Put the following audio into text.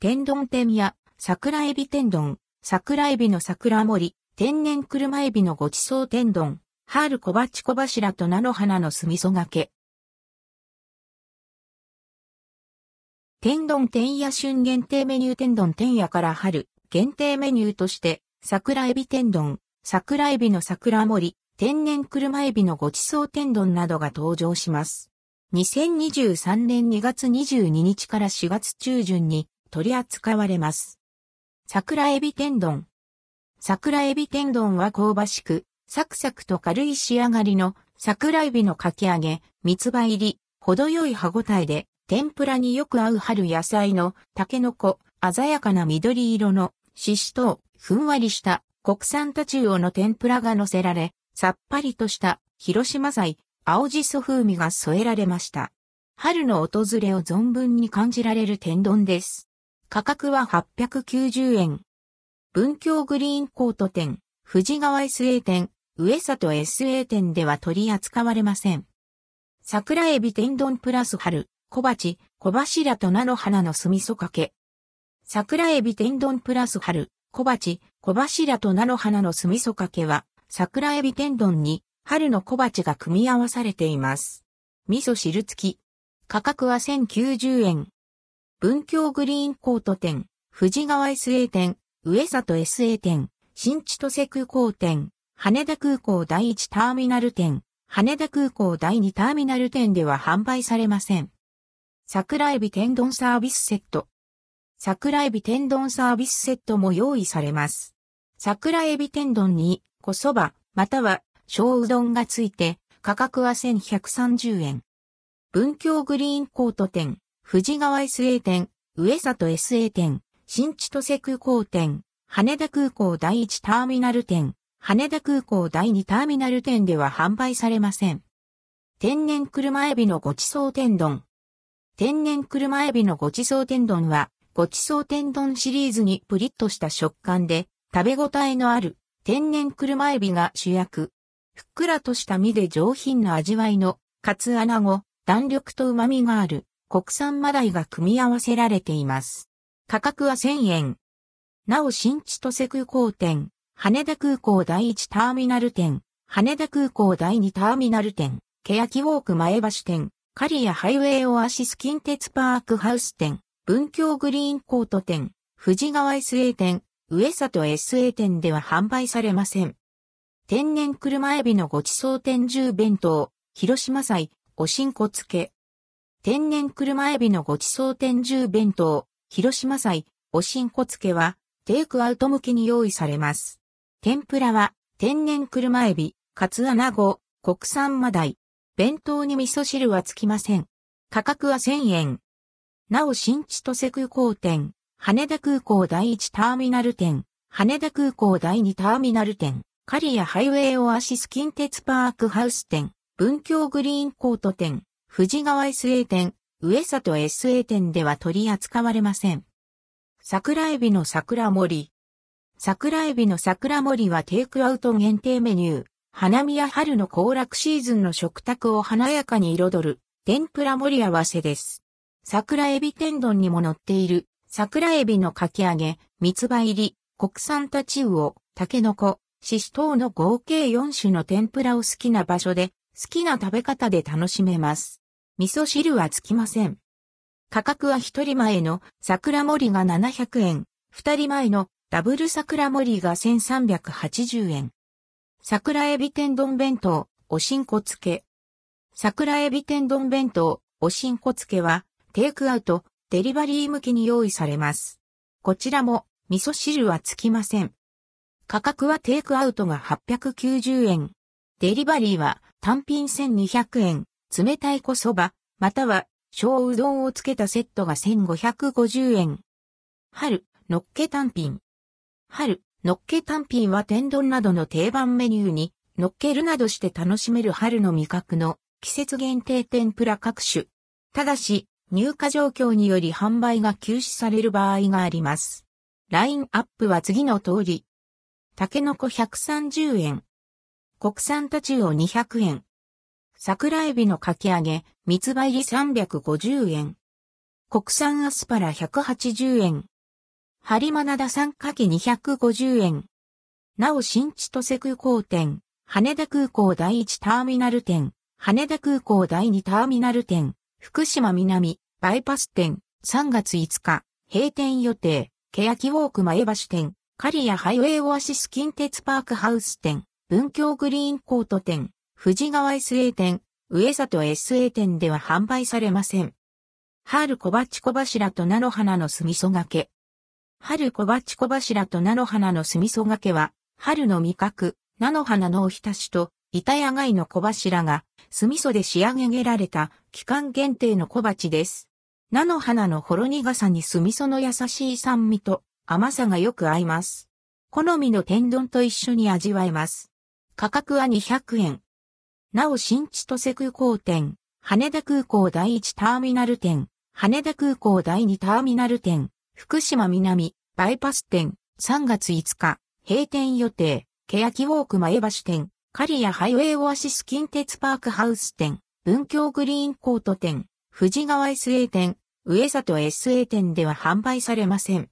天丼天や桜エビ天丼、桜エビの桜盛り、天然車エビのごちそう天丼、春小鉢小柱と菜の花の酢味噌がけ。天丼天や春限定メニュー天丼天やから春限定メニューとして桜エビ天丼、桜エビの桜盛り、天然車エビのごちそう天丼などが登場します。2023年2月22日から4月中旬に取り扱われます。桜エビ天丼。桜エビ天丼は香ばしく、サクサクと軽い仕上がりの桜エビのかき揚げ、三つ葉入り、程よい歯ごたえで、天ぷらによく合う春野菜のタケノコ、鮮やかな緑色のししとふんわりした国産タチウオの天ぷらが乗せられ、さっぱりとした広島菜、青じそ風味が添えられました。春の訪れを存分に感じられる天丼です。価格は890円。文京グリーンコート店、富士川 SA 店、上里 SA 店では取り扱われません。桜エビ天丼プラス春、小鉢、小柱と菜の花の酢味噌かけ。桜エビ天丼プラス春、小鉢、小柱と菜の花の酢味噌かけは、桜エビ天丼に春の小鉢が組み合わされています。味噌汁付き。価格は1090円。文京グリーンコート店、富士川 SA 店、上里 SA 店、新千歳空港店、羽田空港第一ターミナル店、羽田空港第二ターミナル店では販売されません。桜エビ天丼サービスセット。桜エビ天丼サービスセットも用意されます。桜エビ天丼に小そば、または小うどんがついて価格は1130円。文京グリーンコート店、富士川 SA 店、上里 SA 店、新千歳空港店、羽田空港第一ターミナル店、羽田空港第二ターミナル店では販売されません。天然車エビのごちそう天丼。天然車エビのごちそう天丼は、ごちそう天丼シリーズにプリッとした食感で、食べ応えのある天然車エビが主役。ふっくらとした身で上品な味わいの、カツアナゴ、弾力と旨味がある国産マダイが組み合わせられています。価格は1000円。なお新千歳空港店、羽田空港第一ターミナル店、羽田空港第二ターミナル店、欅ウォーク前橋店、刈谷ハイウェイオアシス近鉄パークハウス店、文京グリーンコート店、富士川 SA 店、上里 SA 店では販売されません。天然車エビのごちそう天重弁当、広島菜、おしんこ漬け、天然車エビのごちそう天重弁当、広島菜、おしんこ漬けは、テイクアウト向けに用意されます。天ぷらは、天然車エビ、カツアナゴ、国産マダイ。弁当に味噌汁はつきません。価格は1000円。なお新千歳空港店、羽田空港第一ターミナル店、羽田空港第二ターミナル店、刈谷ハイウェイオアシス近鉄パークハウス店、文京グリーンコート店、富士川 SA 店、上里 SA 店では取り扱われません。桜エビの桜盛り。桜エビの桜盛りはテイクアウト限定メニュー。花見や春の行楽シーズンの食卓を華やかに彩る天ぷら盛り合わせです。桜エビ天丼にも乗っている桜エビのかき揚げ、三つ葉入り、国産タチウオ、タケノコ、シシトウの合計4種の天ぷらを好きな場所で好きな食べ方で楽しめます。味噌汁はつきません。価格は一人前の桜盛りが700円、二人前のダブル桜盛りが1380円。桜エビ天丼弁当、おしんこ漬け。桜エビ天丼弁当、おしんこ漬けは、テイクアウト、デリバリー向きに用意されます。こちらも、味噌汁はつきません。価格はテイクアウトが890円。デリバリーは単品1200円。冷たい小そば、または小うどんをつけたセットが1550円。春、のっけ単品。春、のっけ単品は天丼などの定番メニューに乗っけるなどして楽しめる春の味覚の季節限定天ぷら各種。ただし、入荷状況により販売が休止される場合があります。ラインアップは次の通り。タケノコ130円。国産タチウオ200円。桜エビのかき揚げ、三つ葉入り350円。国産アスパラ180円。播磨灘3かけ250円。なお新千歳空港店、羽田空港第1ターミナル店、羽田空港第2ターミナル店、福島南、バイパス店、3月5日、閉店予定、欅ウォーク前橋店、刈谷ハイウェイオアシス近鉄パークハウス店、文京グリーンコート店、富士川 SA 店、上里 SA 店では販売されません。春小鉢小柱と菜の花の酢味噌掛け。春小鉢小柱と菜の花の酢味噌掛けは、春の味覚、菜の花のおひたしと、板谷貝の小柱が、酢味噌で仕上げられた、期間限定の小鉢です。菜の花のほろ苦さに酢味噌の優しい酸味と、甘さがよく合います。好みの天丼と一緒に味わえます。価格は200円。なお新千歳空港店、羽田空港第1ターミナル店、羽田空港第2ターミナル店、福島南、バイパス店、3月5日、閉店予定、欅ウォーク前橋店、刈谷ハイウェイオアシス近鉄パークハウス店、文京グリーンコート店、富士川 SA 店、上里 SA 店では販売されません。